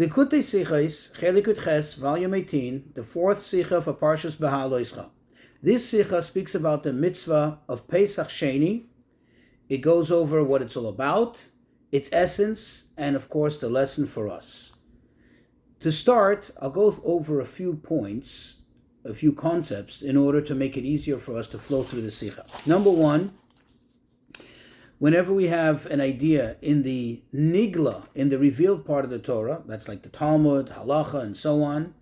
Likutei Sichos, Chelikut Ches, volume 18, the fourth Sicha for Parshas Behaloischa. This Sicha speaks about the mitzvah of Pesach Sheni. It goes over what it's all about, its essence, and of course the lesson for us. To start, I'll go over a few points, a few concepts, in order to make it easier for us to flow through the Sicha. Number one, whenever we have an idea in the nigla, in the revealed part of the Torah, that's like the Talmud, halacha, and so on,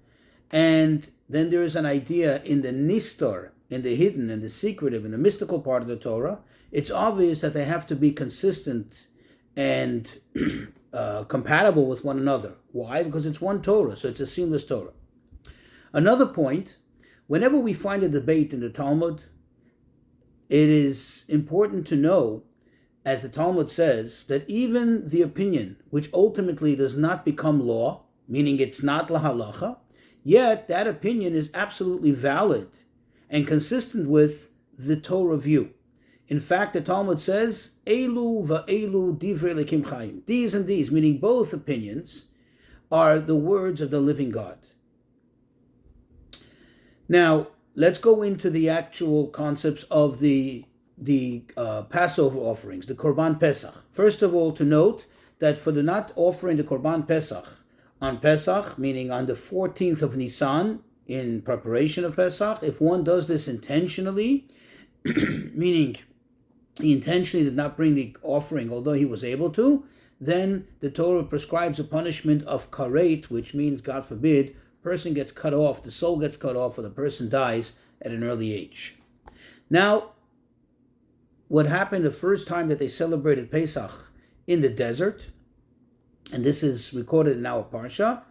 and then there is an idea in the nistor, in the hidden, in the secretive, in the mystical part of the Torah, it's obvious that they have to be consistent and uh, compatible with one another. Why? Because it's one Torah, so it's a seamless Torah. Another point, whenever we find a debate in the Talmud, it is important to know as the Talmud says, that even the opinion, which ultimately does not become law, meaning it's not lahalacha, yet that opinion is absolutely valid and consistent with the Torah view. In fact, the Talmud says, Elu va'elu divrei lekim chayim. These and these, meaning both opinions, are the words of the living God. Now, let's go into the actual concepts of the the uh, Passover offerings, the Korban Pesach. First of all, to note that for the not offering the Korban Pesach on Pesach, meaning on the 14th of Nisan, in preparation of Pesach, if one does this intentionally, meaning he intentionally did not bring the offering, although he was able to, then the Torah prescribes a punishment of karet, which means, God forbid, person gets cut off, the soul gets cut off, or the person dies at an early age. Now, what happened the first time that they celebrated Pesach in the desert, and this is recorded in our Parsha,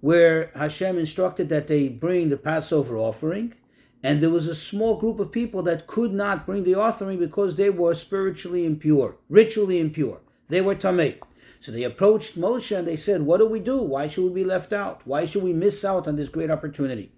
where Hashem instructed that they bring the Passover offering, and there was a small group of people that could not bring the offering because they were spiritually impure, ritually impure. They were Tameh. So they approached Moshe and they said, What do we do? Why should we be left out? Why should we miss out on this great opportunity?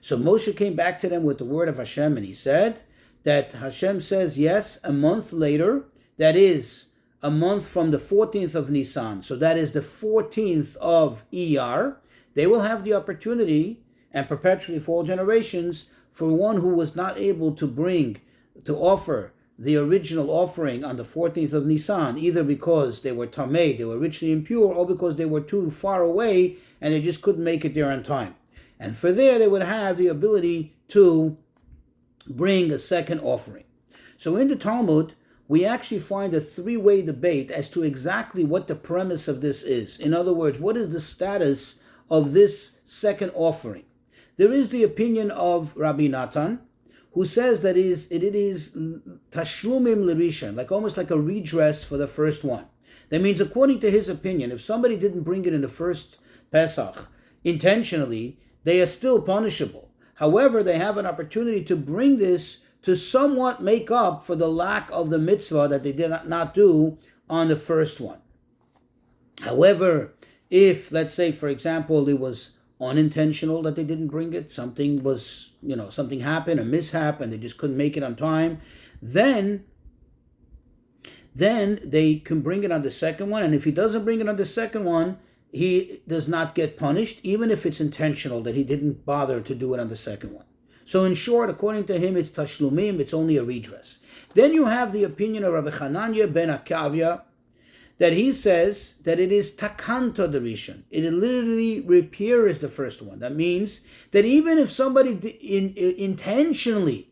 So Moshe came back to them with the word of Hashem and he said, that Hashem says, yes, a month later, that is a month from the 14th of Nisan, so that is the 14th of Iyar, they will have the opportunity, and perpetually for all generations, for one who was not able to bring, to offer the original offering on the 14th of Nisan, either because they were tamei, they were richly impure, or because they were too far away and they just couldn't make it there on time. And for there, they would have the ability to bring a second offering. So in the Talmud, we actually find a three way debate as to exactly what the premise of this is. In other words, what is the status of this second offering? There is the opinion of Rabbi Natan, who says that it is, it is tashlumim lirishan, like almost like a redress for the first one. That means, according to his opinion, if somebody didn't bring it in the first Pesach intentionally, they are still punishable. However, they have an opportunity to bring this to somewhat make up for the lack of the mitzvah that they did not do on the first one. However, if, let's say, for example, it was unintentional that they didn't bring it, something was, you know, something happened, a mishap, and they just couldn't make it on time, then then they can bring it on the second one. And if he doesn't bring it on the second one, he does not get punished, even if it's intentional that he didn't bother to do it on the second one. So, in short, according to him, it's tashlumim, it's only a redress. Then you have the opinion of Rabbi Hananya ben Akavya that he says that it is takanta the rishon. It literally repairs the first one. That means that even if somebody in, in, intentionally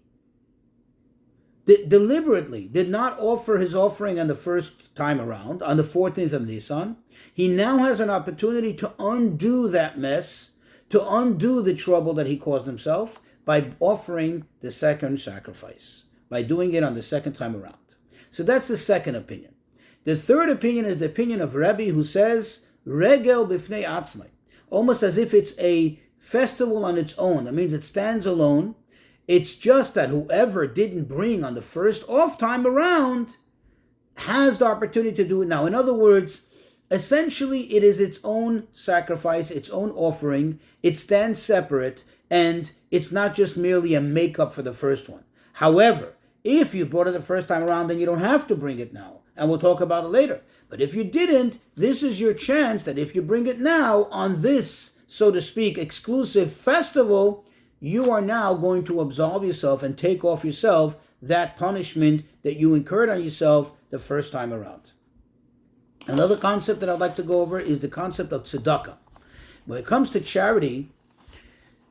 deliberately did not offer his offering on the first time around, on the 14th of Nisan, he now has an opportunity to undo that mess, to undo the trouble that he caused himself by offering the second sacrifice, by doing it on the second time around. So that's the second opinion. The third opinion is the opinion of Rebbe who says, Regel bifnei atzmai, almost as if it's a festival on its own. That means it stands alone it's just that whoever didn't bring on the first off time around has the opportunity to do it now. In other words, essentially it is its own sacrifice, its own offering. It stands separate and it's not just merely a makeup for the first one. However, if you brought it the first time around, then you don't have to bring it now. And we'll talk about it later. But if you didn't, this is your chance that if you bring it now on this, so to speak, exclusive festival, you are now going to absolve yourself and take off yourself that punishment that you incurred on yourself the first time around. Another concept that I'd like to go over is the concept of tzedakah. When it comes to charity,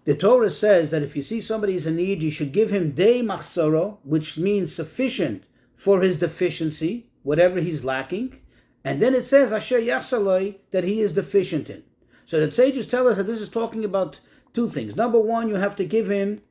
the Torah says that if you see somebody's in need, you should give him day machsoro, which means sufficient for his deficiency, whatever he's lacking. And then it says asher yachsaloi that he is deficient in. So the sages tell us that this is talking about two things. Number one, you have to give him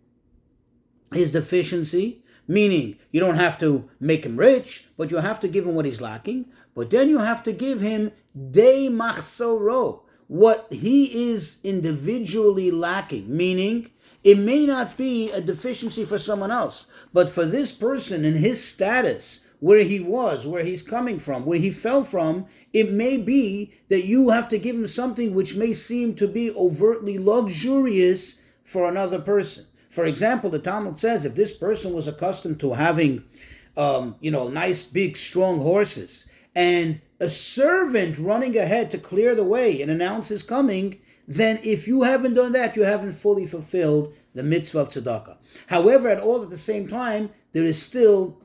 his deficiency, meaning you don't have to make him rich, but you have to give him what he's lacking. But then you have to give him de machsoro, what he is individually lacking, meaning it may not be a deficiency for someone else, but for this person in his status, where he was, where he's coming from, where he fell from, it may be that you have to give him something which may seem to be overtly luxurious for another person. For example, the Talmud says if this person was accustomed to having, um, you know, nice, big, strong horses, and a servant running ahead to clear the way and announce his coming, then if you haven't done that, you haven't fully fulfilled the mitzvah of tzedakah. However, at all at the same time, there is still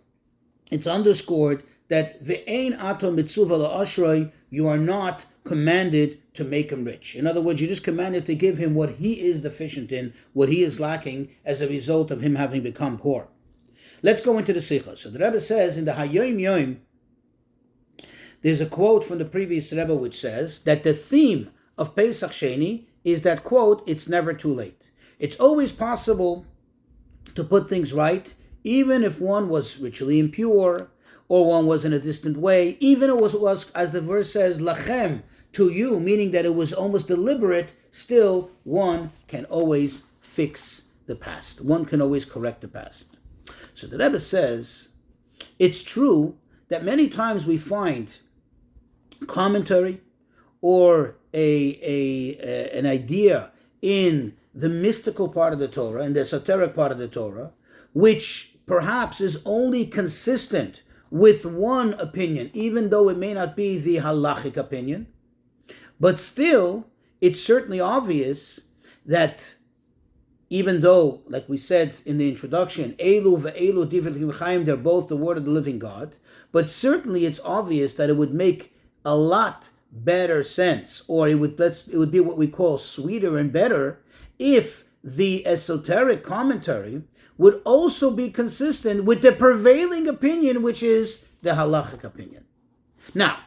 it's underscored that ve'ein ato mitzvah la'ashroi, you are not commanded to make him rich. In other words, you're just commanded to give him what he is deficient in, what he is lacking as a result of him having become poor. Let's go into the Sicha. So the Rebbe says in the Hayom Yom, there's a quote from the previous Rebbe which says that the theme of Pesach Sheni is that quote, it's never too late. It's always possible to put things right even if one was ritually impure or one was in a distant way, even it was, was as the verse says, lachem, to you, meaning that it was almost deliberate, still one can always fix the past. One can always correct the past. So the Rebbe says, it's true that many times we find commentary or a, a, a an idea in the mystical part of the Torah and the esoteric part of the Torah, which perhaps is only consistent with one opinion, even though it may not be the halachic opinion. But still, it's certainly obvious that even though, like we said in the introduction, Elu ve'elu divit they're both the word of the living God, but certainly it's obvious that it would make a lot better sense, or it would let's it would be what we call sweeter and better if the esoteric commentary would also be consistent with the prevailing opinion, which is the halachic opinion. Now,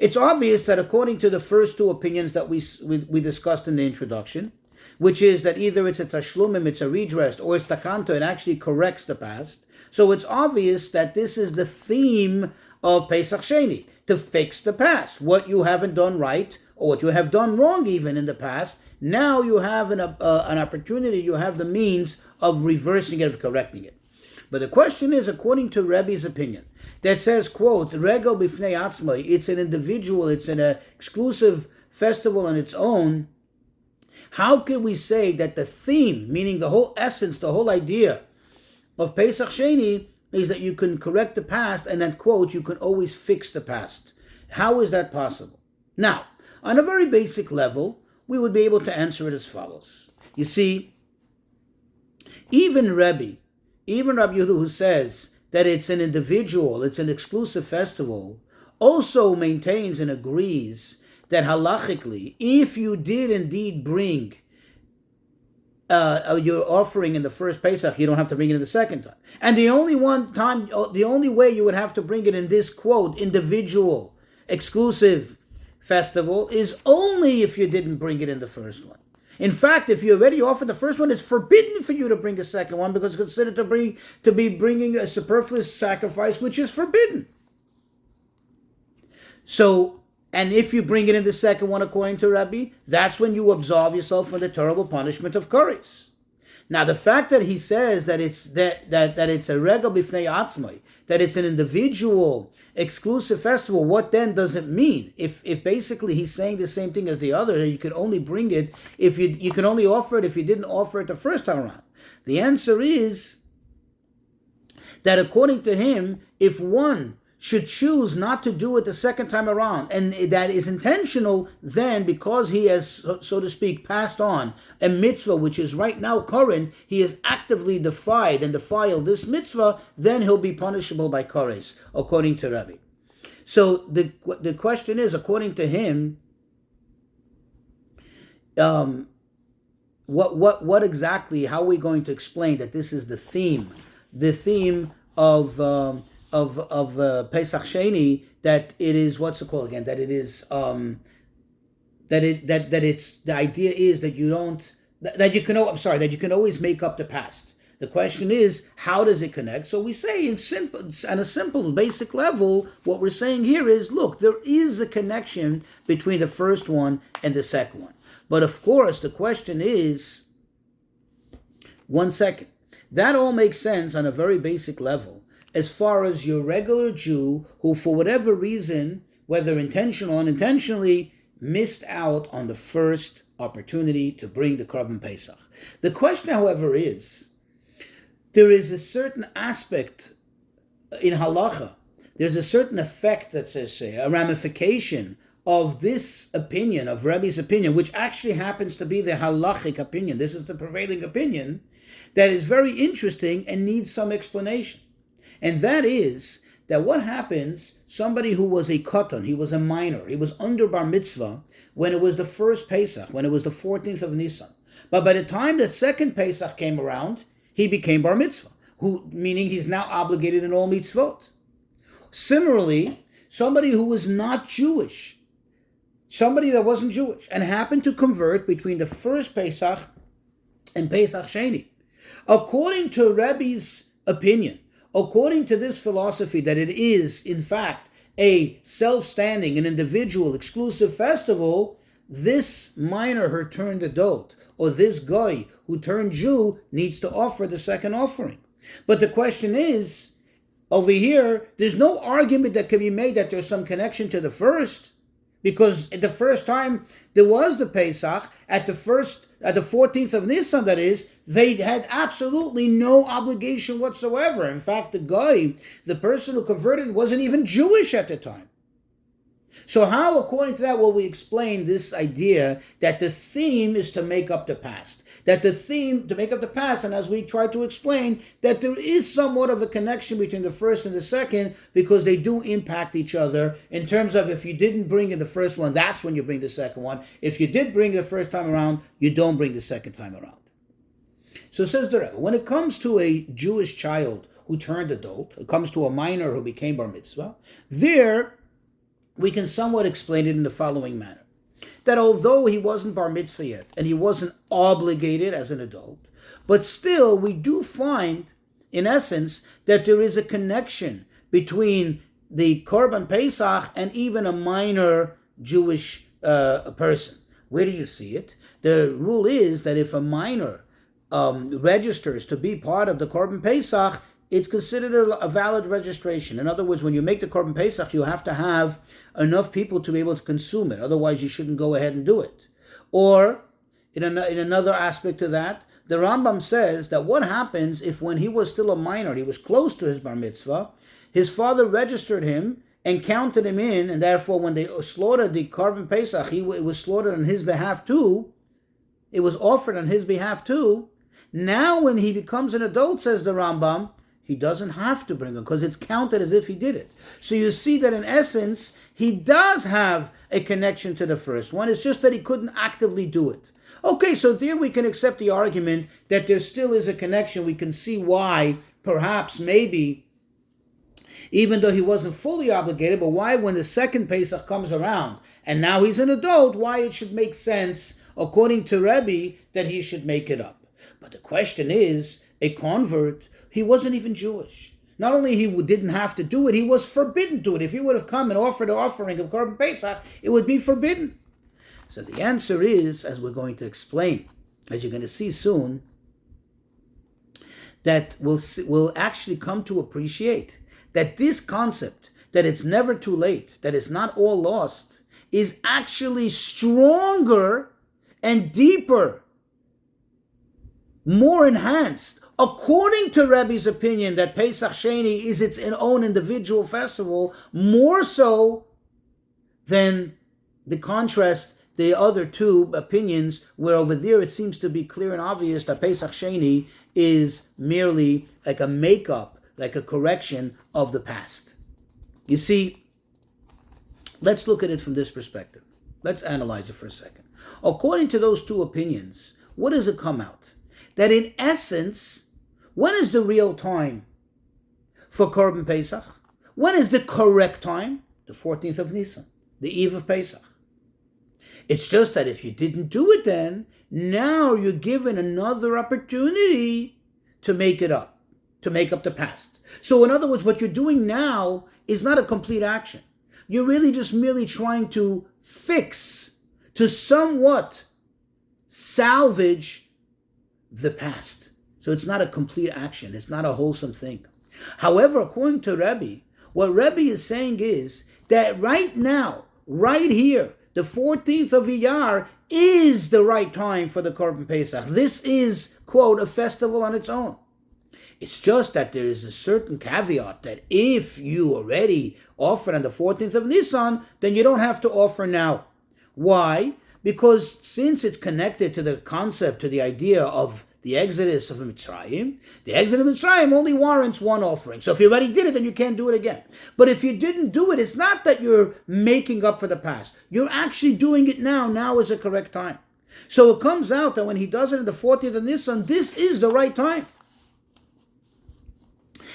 it's obvious that according to the first two opinions that we, we, we discussed in the introduction, which is that either it's a tashlumim, it's a redress, or it's takanto, it actually corrects the past. So it's obvious that this is the theme of Pesach Sheni, to fix the past. What you haven't done right, or what you have done wrong even in the past, now you have an, uh, an opportunity, you have the means of reversing it, of correcting it. But the question is, according to Rebbe's opinion, that says, quote, Regel bifnei atzmai, it's an individual, it's an uh, exclusive festival on its own. How can we say that the theme, meaning the whole essence, the whole idea of Pesach Sheni, is that you can correct the past and then, quote, you can always fix the past? How is that possible? Now, on a very basic level, we would be able to answer it as follows. You see, even Rebbe, even Rabbi Yehuda, who says that it's an individual, it's an exclusive festival, also maintains and agrees that halachically, if you did indeed bring uh, your offering in the first Pesach, you don't have to bring it in the second time. And the only one time, uh, the only way you would have to bring it in this quote, individual, exclusive festival is only if you didn't bring it in the first one. In fact, if you already offered the first one, it's forbidden for you to bring a second one because it's considered to bring to be bringing a superfluous sacrifice, which is forbidden. So, and if you bring it in the second one, according to Rabbi, that's when you absolve yourself from the terrible punishment of kares. Now, the fact that he says that it's that that, that it's a Regel bifnei atzmai, that it's an individual exclusive festival, what then does it mean? If if basically he's saying the same thing as the other, you could only bring it if you you can only offer it if you didn't offer it the first time around. The answer is that according to him, if one should choose not to do it the second time around, and that is intentional, then because he has, so to speak, passed on a mitzvah which is right now current, he has actively defied and defiled this mitzvah, then he'll be punishable by kores, according to Rabbi. So the the question is, according to him, um, what what what exactly? How are we going to explain that this is the theme, the theme of um, of of uh, Pesach Sheni that it is what's it called again? That it is um, that it that that it's the idea is that you don't that, that you can. I'm sorry that you can always make up the past. The question is, how does it connect? So we say in simple, on a simple, basic level, what we're saying here is, look, there is a connection between the first one and the second one. But of course, the question is, one second, that all makes sense on a very basic level as far as your regular Jew who, for whatever reason, whether intentional or unintentionally, missed out on the first opportunity to bring the Korban Pesach. The question, however, is there is a certain aspect in halacha, there's a certain effect that says, say, a ramification of this opinion, of Rebbe's opinion, which actually happens to be the halachic opinion, this is the prevailing opinion, that is very interesting and needs some explanation. And that is that what happens, somebody who was a katan, he was a minor, he was under bar mitzvah when it was the first Pesach, when it was the 14th of Nisan. But by the time the second Pesach came around, he became bar mitzvah, who, meaning he's now obligated in all mitzvot. Similarly, somebody who was not Jewish, somebody that wasn't Jewish, and happened to convert between the first Pesach and Pesach Sheni. According to Rebbe's opinion, according to this philosophy that it is, in fact, a self standing, an individual, exclusive festival, this minor who turned adult, or this guy who turned Jew, needs to offer the second offering. But the question is, over here, there's no argument that can be made that there's some connection to the first, because at the first time there was the Pesach, at the first at the 14th of Nisan, that is, they had absolutely no obligation whatsoever. In fact, the guy, the person who converted, wasn't even Jewish at the time. So, how, according to that, will we explain this idea that the theme is to make up the past? That the theme to make up the past, and as we try to explain, that there is somewhat of a connection between the first and the second because they do impact each other in terms of if you didn't bring in the first one, that's when you bring the second one. If you did bring the first time around, you don't bring the second time around. So says the Rebbe, when it comes to a Jewish child who turned adult, it comes to a minor who became bar mitzvah, there we can somewhat explain it in the following manner. That although he wasn't bar mitzvah yet, and he wasn't obligated as an adult, but still we do find, in essence, that there is a connection between the Korban Pesach and even a minor Jewish uh, person. Where do you see it? The rule is that if a minor um, registers to be part of the Korban Pesach, it's considered a, a, valid registration. In other words, when you make the Korban Pesach, you have to have enough people to be able to consume it. Otherwise, you shouldn't go ahead and do it. Or, in, an, in another aspect of that, the Rambam says that what happens if when he was still a minor, he was close to his bar mitzvah, his father registered him and counted him in, and therefore when they slaughtered the Korban Pesach, he, it was slaughtered on his behalf too. It was offered on his behalf too. Now, when he becomes an adult, says the Rambam, he doesn't have to bring it because it's counted as if he did it. So you see that in essence, he does have a connection to the first one. It's just that he couldn't actively do it. Okay, so there we can accept the argument that there still is a connection. We can see why, perhaps, maybe, even though he wasn't fully obligated, but why, when the second Pesach comes around and now he's an adult, why it should make sense, according to Rebbe, that he should make it up. But the question is a convert he wasn't even Jewish. Not only he didn't have to do it, he was forbidden to it. If he would have come and offered an offering of Korban Pesach, it would be forbidden. So the answer is, as we're going to explain, as you're going to see soon, that we'll, see, we'll actually come to appreciate that this concept, that it's never too late, that it's not all lost, is actually stronger and deeper, more enhanced according to Rebbe's opinion that Pesach Sheni is its own individual festival, more so than the contrast, the other two opinions, where over there it seems to be clear and obvious that Pesach Sheni is merely like a makeup, like a correction of the past. You see, let's look at it from this perspective. Let's analyze it for a second. According to those two opinions, what does it come out? That in essence, when is the real time for Korban Pesach? When is the correct time? The 14th of Nisan, the eve of Pesach. It's just that if you didn't do it then, now you're given another opportunity to make it up, to make up the past. So, in other words, what you're doing now is not a complete action. You're really just merely trying to fix, to somewhat salvage the past. So it's not a complete action. It's not a wholesome thing. However, according to Rebbe, what Rebbe is saying is that right now, right here, the 14th of Iyar is the right time for the Korban Pesach. This is, quote, a festival on its own. It's just that there is a certain caveat that if you already offered on the 14th of Nisan, then you don't have to offer now. Why? Because since it's connected to the concept, to the idea of the exodus of Mitzrayim, the exodus of Mitzrayim only warrants one offering. So if you already did it, then you can't do it again. But if you didn't do it, it's not that you're making up for the past. You're actually doing it now. Now is the correct time. So it comes out that when he does it in the 40th of Nisan, this is the right time.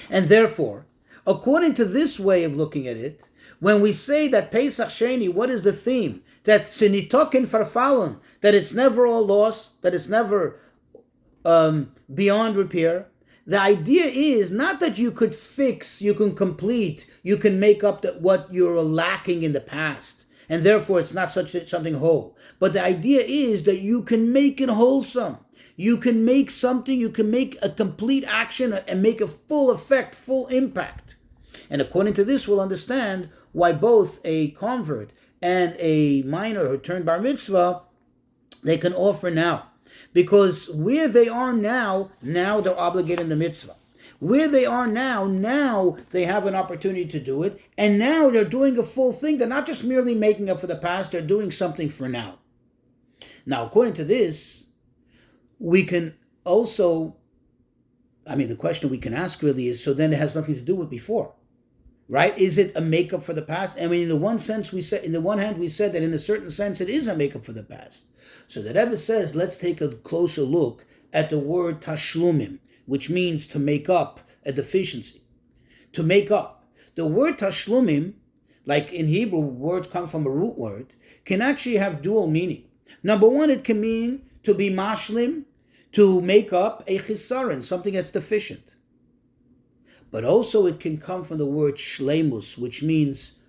And therefore, according to this way of looking at it, when we say that Pesach Sheni, what is the theme? That sinitokin farfalon, that it's never all lost, that it's never um, beyond repair. The idea is not that you could fix, you can complete, you can make up the, what you're lacking in the past, and therefore it's not such something whole. But the idea is that you can make it wholesome. You can make something, you can make a complete action and make a full effect, full impact. And according to this, we'll understand why both a convert and a minor who turned bar mitzvah, they can offer now because where they are now, now they're obligated in the mitzvah. Where they are now, now they have an opportunity to do it, and now they're doing a full thing. They're not just merely making up for the past, they're doing something for now. Now, according to this, we can also, I mean, the question we can ask really is so then it has nothing to do with before right? Is it a makeup for the past? I mean, in the one sense, we said, in the one hand, we said that in a certain sense, it is a makeup for the past. So the Rebbe says, let's take a closer look at the word tashlumim, which means to make up a deficiency. To make up. The word tashlumim, like in Hebrew, words come from a root word, can actually have dual meaning. Number one, it can mean to be mashlim, to make up a chisaron, something that's deficient. But also it can come from the word shlemus, which means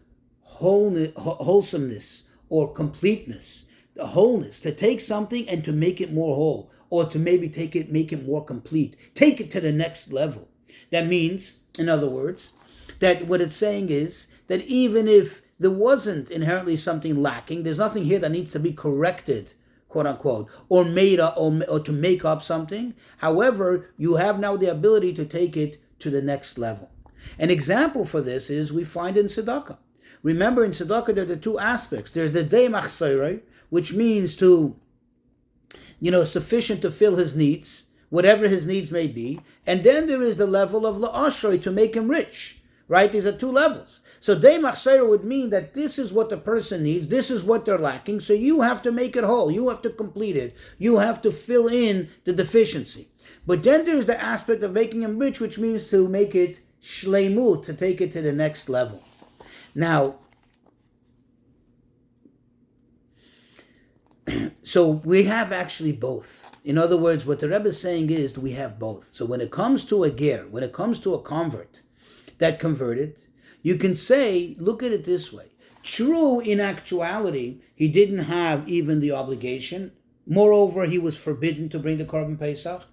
wholesomeness or completeness the wholeness, to take something and to make it more whole, or to maybe take it, make it more complete, take it to the next level. That means, in other words, that what it's saying is that even if there wasn't inherently something lacking, there's nothing here that needs to be corrected, quote unquote, or made up, or, or to make up something. However, you have now the ability to take it to the next level. An example for this is we find in tzedakah. Remember, in tzedakah, there are the two aspects. There's the day machsere, which means to, you know, sufficient to fill his needs, whatever his needs may be. And then there is the level of la'ashrei, to make him rich, right? These are two levels. So day machsera would mean that this is what the person needs, this is what they're lacking, so you have to make it whole, you have to complete it, you have to fill in the deficiency. But then there's the aspect of making him rich, which means to make it shleimut, to take it to the next level. Now, so we have actually both. In other words, what the Rebbe is saying is we have both. So when it comes to a ger, when it comes to a convert that converted, you can say, look at it this way. True, in actuality, he didn't have even the obligation. Moreover, he was forbidden to bring the Korban Pesach.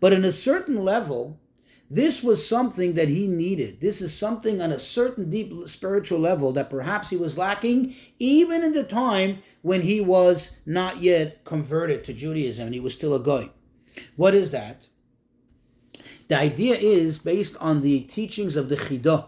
But in a certain level, this was something that he needed. This is something on a certain deep spiritual level that perhaps he was lacking even in the time when he was not yet converted to Judaism and he was still a guy. What is that? The idea is based on the teachings of the Chidah.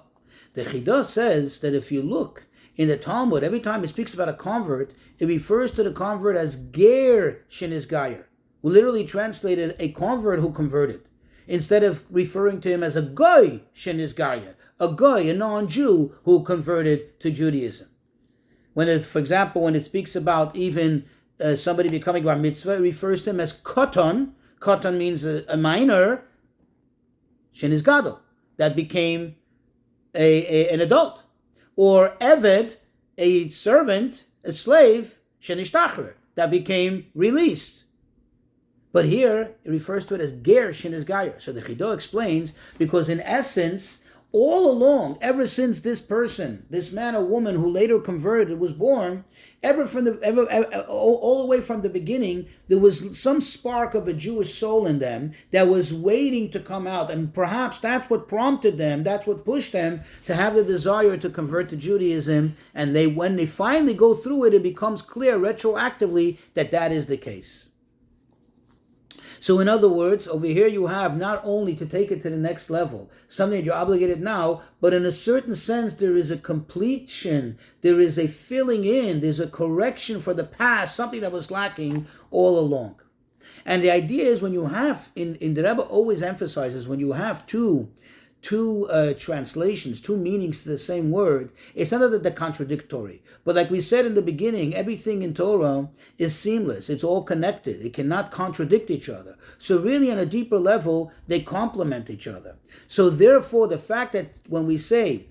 The Chidah says that if you look in the Talmud, every time it speaks about a convert, it refers to the convert as Ger Gayer. Literally translated a convert who converted, instead of referring to him as a Goy Shinis Gayer, a Goy, a non-Jew who converted to Judaism. When it, for example, when it speaks about even uh, somebody becoming bar mitzvah, it refers to him as koton. Koton means a, a minor, shenis gadol, that became a, a, an adult. Or eved, a servant, a slave, shenishtachrer, that became released. But here it refers to it as ger shenis gayer. So the Chido explains because in essence all along, ever since this person, this man or woman who later converted, was born, ever from the ever, ever, all the way from the beginning, there was some spark of a Jewish soul in them that was waiting to come out, and perhaps that's what prompted them, that's what pushed them to have the desire to convert to Judaism. And they, when they finally go through it, it becomes clear retroactively that that is the case. So, in other words, over here you have not only to take it to the next level, something that you're obligated now, but in a certain sense, there is a completion, there is a filling in, there's a correction for the past, something that was lacking all along. And the idea is when you have, in, in the Rebbe always emphasizes, when you have two two uh, translations, two meanings to the same word, it's not that they're contradictory. But like we said in the beginning, everything in Torah is seamless. It's all connected. It cannot contradict each other. So really, on a deeper level, they complement each other. So therefore, the fact that when we say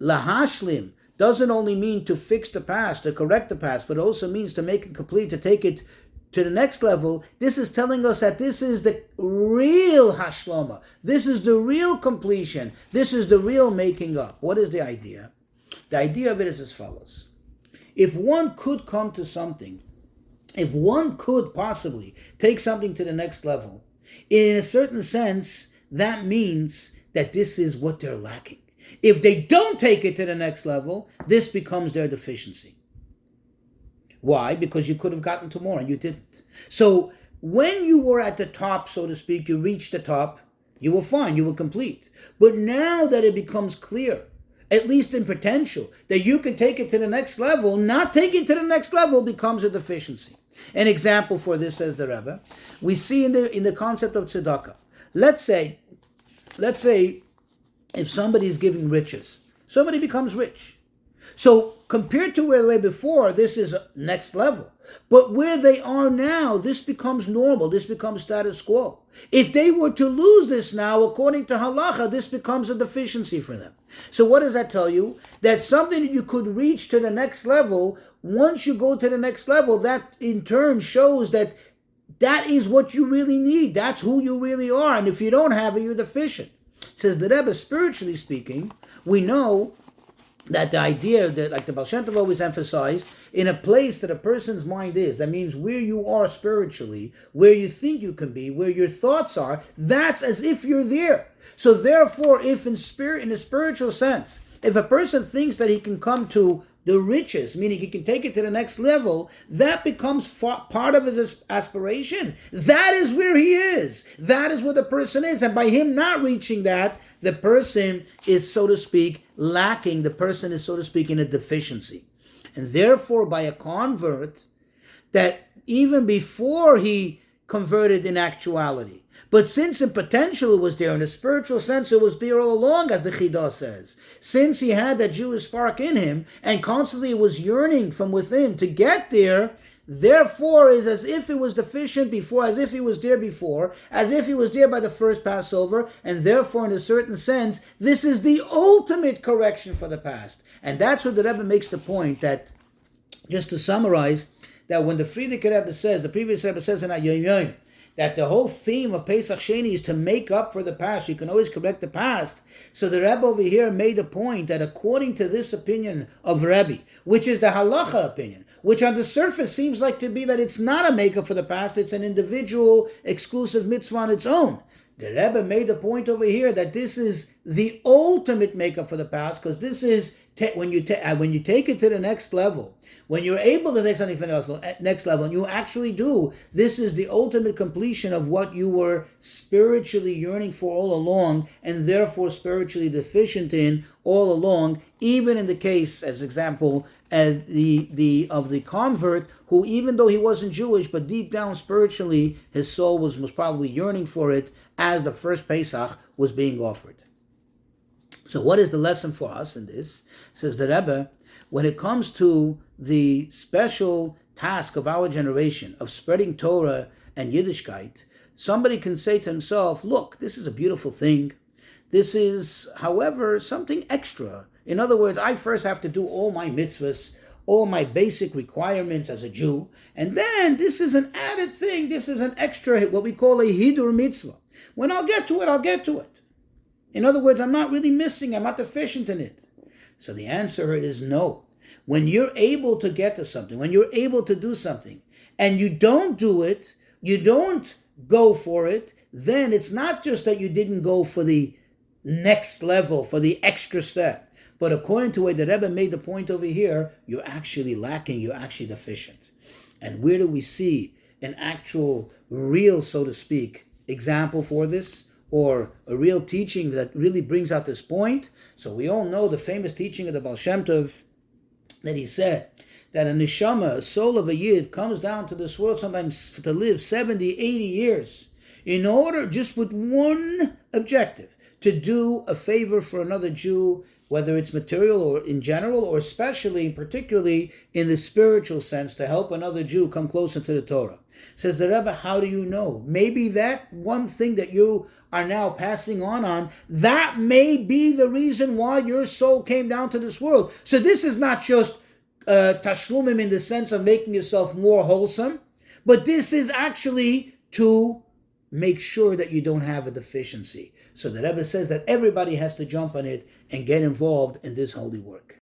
lahashlim doesn't only mean to fix the past, to correct the past, but also means to make it complete, to take it to the next level, this is telling us that this is the real hashlama. This is the real completion. This is the real making up. What is the idea? The idea of it is as follows. If one could come to something, if one could possibly take something to the next level, in a certain sense, that means that this is what they're lacking. If they don't take it to the next level, this becomes their deficiency. Why? Because you could have gotten to more and you didn't. So when you were at the top, so to speak, you reached the top, you were fine, you were complete. But now that it becomes clear, at least in potential, that you can take it to the next level, not taking it to the next level becomes a deficiency. An example for this, says the Rebbe, we see in the in the concept of tzedakah. Let's say, let's say, if somebody is giving riches, somebody becomes rich. So compared to where they were before, this is next level. But where they are now, this becomes normal. This becomes status quo. If they were to lose this now, according to halacha, this becomes a deficiency for them. So what does that tell you? That something that you could reach to the next level, once you go to the next level, that in turn shows that that is what you really need. That's who you really are. And if you don't have it, you're deficient. says the Rebbe, spiritually speaking, we know that the idea that, like the Baal always emphasized, in a place that a person's mind is, that means where you are spiritually, where you think you can be, where your thoughts are, that's as if you're there. So therefore, if in spirit, in a spiritual sense, if a person thinks that he can come to the riches, meaning he can take it to the next level, that becomes part of his aspiration. That is where he is. That is where the person is. And by him not reaching that, the person is, so to speak, lacking. The person is, so to speak, in a deficiency. And therefore, by a convert, that even before he converted in actuality, but since in potential it was there, in a spiritual sense it was there all along, as the Chidah says. Since he had that Jewish spark in him, and constantly was yearning from within to get there, therefore is as if it was deficient before, as if he was there before, as if he was there by the first Passover, and therefore, in a certain sense, this is the ultimate correction for the past. And that's where the Rebbe makes the point that, just to summarize, that when the Frierdiker Rebbe says, the previous Rebbe says in Ayoyoyim, that the whole theme of Pesach Sheni is to make up for the past. You can always correct the past. So the Rebbe over here made a point that according to this opinion of Rebbe, which is the halacha opinion, which on the surface seems like to be that it's not a makeup for the past, it's an individual exclusive mitzvah on its own. The Rebbe made a point over here that this is the ultimate makeup for the past because this is ta- when you ta- uh, when you take it to the next level, when you're able to take something to the next level, uh, next level, and you actually do, this is the ultimate completion of what you were spiritually yearning for all along, and therefore spiritually deficient in all along. Even in the case, as example, and the the of the convert who, even though he wasn't Jewish, but deep down spiritually, his soul was was probably yearning for it as the first Pesach was being offered. So, what is the lesson for us in this? Says the Rebbe, when it comes to the special task of our generation of spreading Torah and Yiddishkeit, somebody can say to himself, Look, this is a beautiful thing. This is, however, something extra. In other words, I first have to do all my mitzvahs, all my basic requirements as a Jew, and then this is an added thing. This is an extra, what we call a Hidur mitzvah. When I'll get to it, I'll get to it. In other words, I'm not really missing, I'm not deficient in it. So the answer is no. When you're able to get to something, when you're able to do something, and you don't do it, you don't go for it, then it's not just that you didn't go for the next level, for the extra step. But according to the way the Rebbe made the point over here, you're actually lacking, you're actually deficient. And where do we see an actual, real, so to speak, example for this? Or a real teaching that really brings out this point. So we all know the famous teaching of the Baal Shem Tov that he said that a neshama, a soul of a yid, comes down to this world sometimes to live 70, 80 years in order, just with one objective, to do a favor for another Jew, whether it's material or in general, or especially, and particularly in the spiritual sense, to help another Jew come closer to the Torah. Says the Rebbe, how do you know? Maybe that one thing that you are now passing on on, that may be the reason why your soul came down to this world. So this is not just uh, tashlumim in the sense of making yourself more wholesome, but this is actually to make sure that you don't have a deficiency. So the Rebbe says that everybody has to jump on it and get involved in this holy work.